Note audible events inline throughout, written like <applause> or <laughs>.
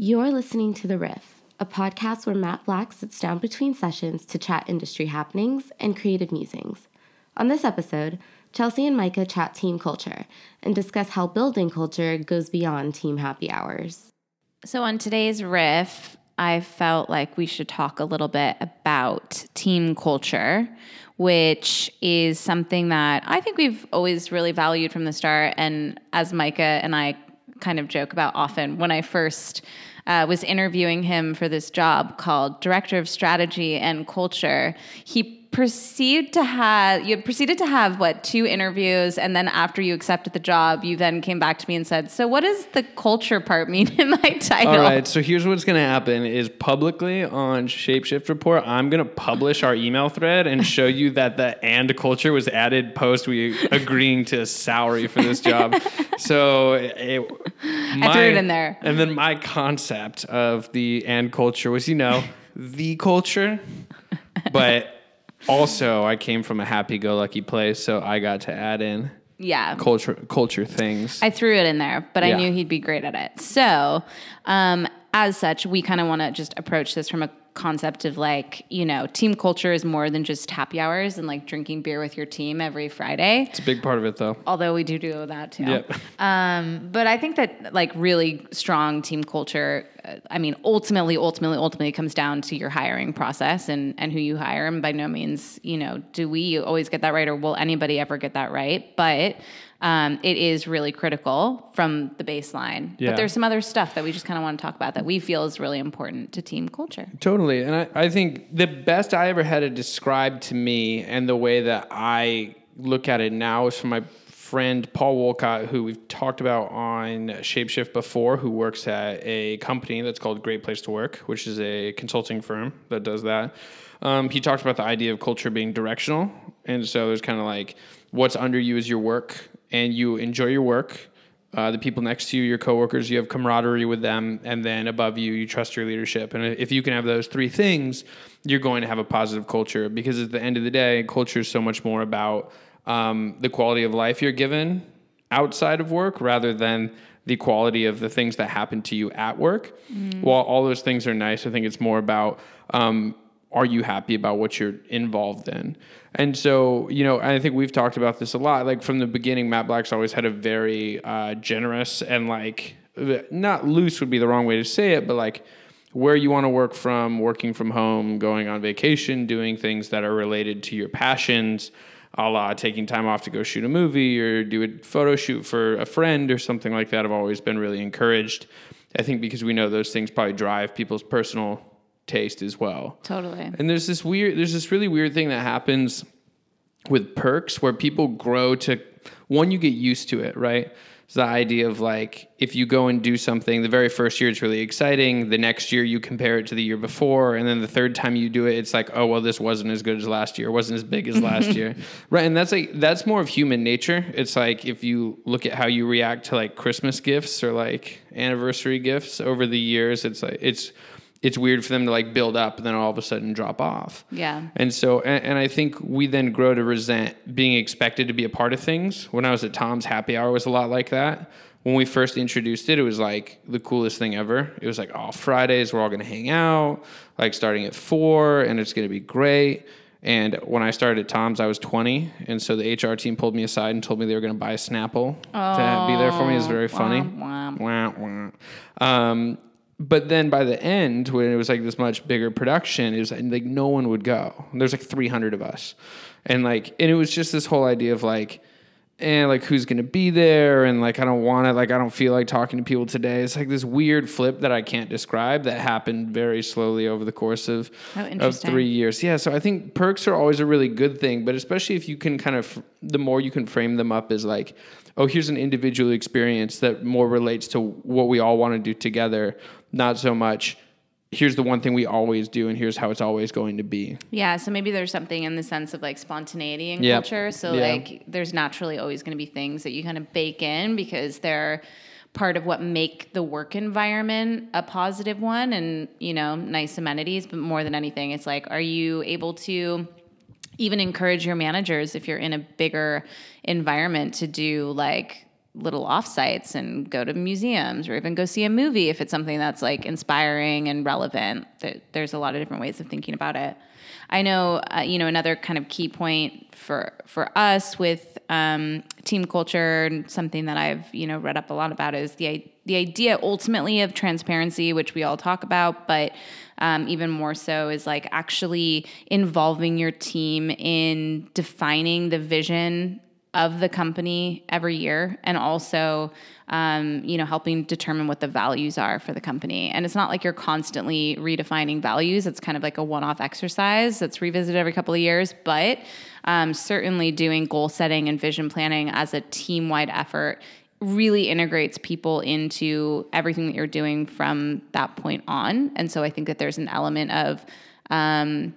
You're listening to The Riff, a podcast where Matt Black sits down between sessions to chat industry happenings and creative musings. On this episode, Chelsea and Micah chat team culture and discuss how building culture goes beyond team happy hours. So, on today's riff, I felt like we should talk a little bit about team culture, which is something that I think we've always really valued from the start. And as Micah and I kind of joke about often, when I first uh, was interviewing him for this job called Director of Strategy and Culture, he proceed to have you proceeded to have what two interviews and then after you accepted the job you then came back to me and said so what does the culture part <laughs> mean in my title? All right so here's what's going to happen is publicly on shapeshift report i'm going to publish our email thread and show you that the and culture was added post we agreeing to salary for this job. <laughs> So it, my, i threw it in there. and then my concept of the and culture was you know the culture but also, I came from a happy-go-lucky place, so I got to add in yeah culture culture things. I threw it in there, but I knew he'd be great at it. So, um, as such, we kind of want to just approach this from a concept of like, you know, team culture is more than just happy hours and like drinking beer with your team every Friday. It's a big part of it though. Although we do do that too. Yep. Um, but I think that like really strong team culture, I mean, ultimately, ultimately, ultimately comes down to your hiring process and, and who you hire. And by no means, you know, do we always get that right or will anybody ever get that right? But um, it is really critical from the baseline. Yeah. But there's some other stuff that we just kind of want to talk about that we feel is really important to team culture. Totally. And I, I think the best I ever had it described to me and the way that I look at it now is from my friend Paul Wolcott, who we've talked about on Shapeshift before, who works at a company that's called Great Place to Work, which is a consulting firm that does that. Um, he talked about the idea of culture being directional. And so there's kind of like what's under you is your work, and you enjoy your work. Uh, the people next to you, your coworkers, you have camaraderie with them, and then above you, you trust your leadership. And if you can have those three things, you're going to have a positive culture. Because at the end of the day, culture is so much more about um, the quality of life you're given outside of work rather than the quality of the things that happen to you at work. Mm. While all those things are nice, I think it's more about um, are you happy about what you're involved in? And so, you know, I think we've talked about this a lot. Like from the beginning, Matt Black's always had a very uh, generous and like not loose would be the wrong way to say it, but like where you want to work from, working from home, going on vacation, doing things that are related to your passions, a la taking time off to go shoot a movie or do a photo shoot for a friend or something like that. I've always been really encouraged. I think because we know those things probably drive people's personal taste as well. Totally. And there's this weird, there's this really weird thing that happens with perks where people grow to one, you get used to it, right? It's the idea of like if you go and do something, the very first year it's really exciting. The next year you compare it to the year before, and then the third time you do it, it's like, oh well, this wasn't as good as last year, wasn't as big as last <laughs> year, right? And that's like that's more of human nature. It's like if you look at how you react to like Christmas gifts or like anniversary gifts over the years, it's like it's it's weird for them to like build up and then all of a sudden drop off. Yeah. And so, and, and, I think we then grow to resent being expected to be a part of things. When I was at Tom's Happy Hour was a lot like that. When we first introduced it, it was like the coolest thing ever. It was like, oh, Fridays, we're all going to hang out, like starting at four, and it's going to be great. And when I started at Tom's, I was 20. And so the HR team pulled me aside and told me they were going to buy a Snapple oh, to be there for me. It was very funny. Um, but then by the end, when it was like this much bigger production, it was like no one would go. There's like 300 of us, and like, and it was just this whole idea of like, and eh, like who's gonna be there, and like I don't want to, like I don't feel like talking to people today. It's like this weird flip that I can't describe that happened very slowly over the course of of three years. Yeah, so I think perks are always a really good thing, but especially if you can kind of the more you can frame them up as like oh, here's an individual experience that more relates to what we all want to do together, not so much here's the one thing we always do and here's how it's always going to be. Yeah, so maybe there's something in the sense of like spontaneity in yep. culture. So yeah. like there's naturally always going to be things that you kind of bake in because they're part of what make the work environment a positive one and, you know, nice amenities, but more than anything it's like are you able to even encourage your managers if you're in a bigger environment to do like little offsites and go to museums or even go see a movie if it's something that's like inspiring and relevant. There's a lot of different ways of thinking about it. I know, uh, you know, another kind of key point for for us with um, team culture and something that I've you know read up a lot about is the the idea ultimately of transparency, which we all talk about, but um, even more so is like actually involving your team in defining the vision of the company every year and also um, you know helping determine what the values are for the company. And it's not like you're constantly redefining values. It's kind of like a one-off exercise that's revisited every couple of years but um, certainly doing goal setting and vision planning as a team-wide effort really integrates people into everything that you're doing from that point on. And so i think that there's an element of um,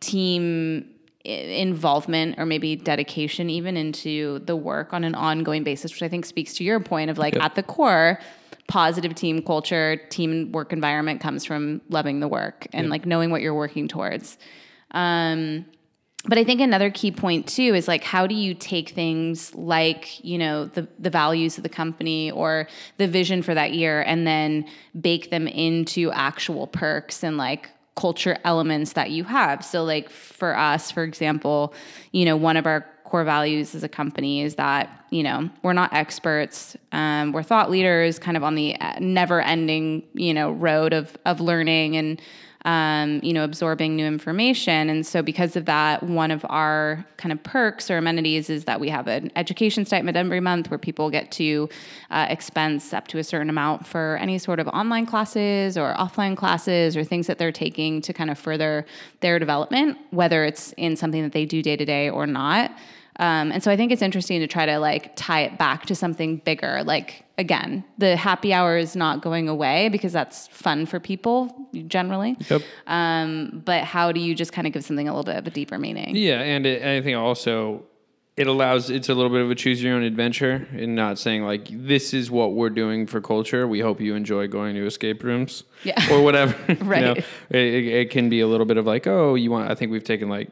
team involvement or maybe dedication even into the work on an ongoing basis, which I think speaks to your point of like yep. at the core, positive team culture, team work environment comes from loving the work and yep. like knowing what you're working towards. Um, but I think another key point too is like how do you take things like you know the the values of the company or the vision for that year and then bake them into actual perks and like culture elements that you have. So, like for us, for example, you know, one of our core values as a company is that you know we're not experts um, we're thought leaders kind of on the never ending you know road of of learning and um, you know, absorbing new information. And so, because of that, one of our kind of perks or amenities is that we have an education stipend every month where people get to uh, expense up to a certain amount for any sort of online classes or offline classes or things that they're taking to kind of further their development, whether it's in something that they do day to day or not. Um, and so I think it's interesting to try to like tie it back to something bigger. Like again, the happy hour is not going away because that's fun for people generally. Yep. Um, but how do you just kind of give something a little bit of a deeper meaning? Yeah, and it, I think also it allows it's a little bit of a choose your own adventure and not saying like this is what we're doing for culture we hope you enjoy going to escape rooms yeah. or whatever right <laughs> you know, <laughs> it, it, can be a little bit of like oh you want i think we've taken like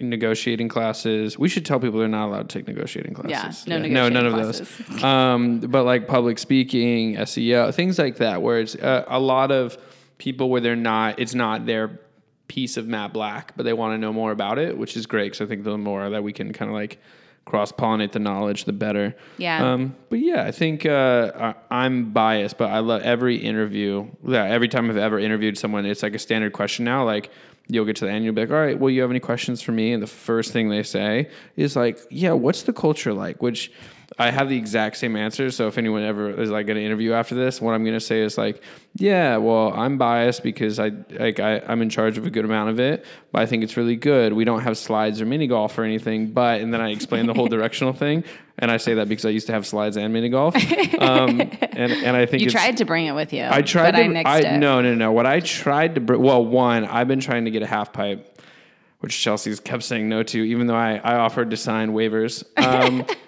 negotiating classes. We should tell people they're not allowed to take negotiating classes. Yeah, no, yeah. no, none classes. of <laughs> those. um, but like public speaking, SEO, things like that, where it's uh, a lot of people where they're not. It's not their piece of Matt Black, but they want to know more about it, which is great because I think the more that we can kind of like cross pollinate the knowledge, the better. Yeah. Um, but yeah, I think uh, I'm biased, but I love every interview. Yeah, every time I've ever interviewed someone, it's like a standard question now. Like, you'll get to the end, you'll be like, all right, well, you have any questions for me? And the first thing they say is like, yeah, what's the culture like? Which I have the exact same answer. So if anyone ever is like going to interview after this, what I'm going to say is like, yeah, well, I'm biased because I like I, I'm in charge of a good amount of it, but I think it's really good. We don't have slides or mini golf or anything, but and then I explain the whole <laughs> directional thing, and I say that because I used to have slides and mini golf, um, <laughs> and and I think you tried to bring it with you. I tried to. I, nixed I it. no no no. What I tried to bring, well, one, I've been trying to get a half pipe which Chelsea's kept saying no to, even though I, I offered to sign waivers. Um, <laughs>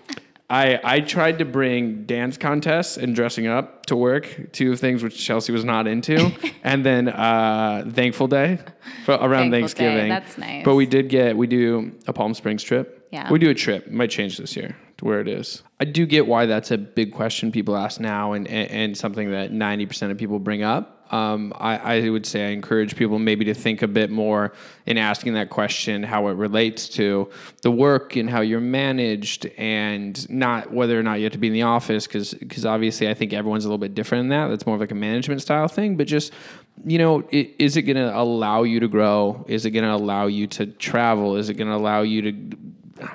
I I tried to bring dance contests and dressing up to work, two things which Chelsea was not into, <laughs> and then uh, Thankful Day for around Thankful Thanksgiving. Day. That's nice. But we did get we do a Palm Springs trip. Yeah, we do a trip. Might change this year to where it is. I do get why that's a big question people ask now, and and, and something that ninety percent of people bring up um, I, I, would say I encourage people maybe to think a bit more in asking that question how it relates to the work and how you're managed, and not whether or not you have to be in the office, because because obviously I think everyone's a little bit different in that. That's more of like a management style thing, but just you know, is it going to allow you to grow? Is it going to allow you to travel? Is it going to allow you to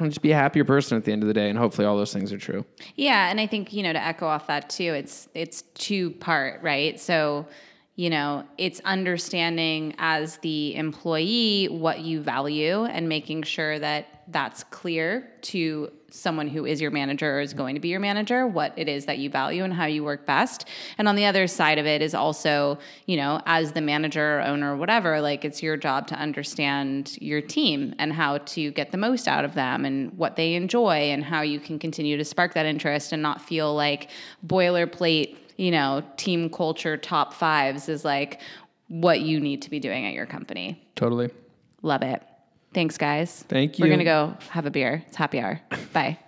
just be a happier person at the end of the day and hopefully all those things are true. Yeah and i think you know to echo off that too it's it's two part right? So you know, it's understanding as the employee what you value and making sure that that's clear to someone who is your manager or is mm-hmm. going to be your manager, what it is that you value and how you work best. And on the other side of it is also, you know, as the manager or owner or whatever, like it's your job to understand your team and how to get the most out of them and what they enjoy and how you can continue to spark that interest and not feel like boilerplate you know, team culture top fives is like what you need to be doing at your company. Totally. Love it. Thanks, guys. Thank you. We're going to go have a beer. It's happy hour. Bye.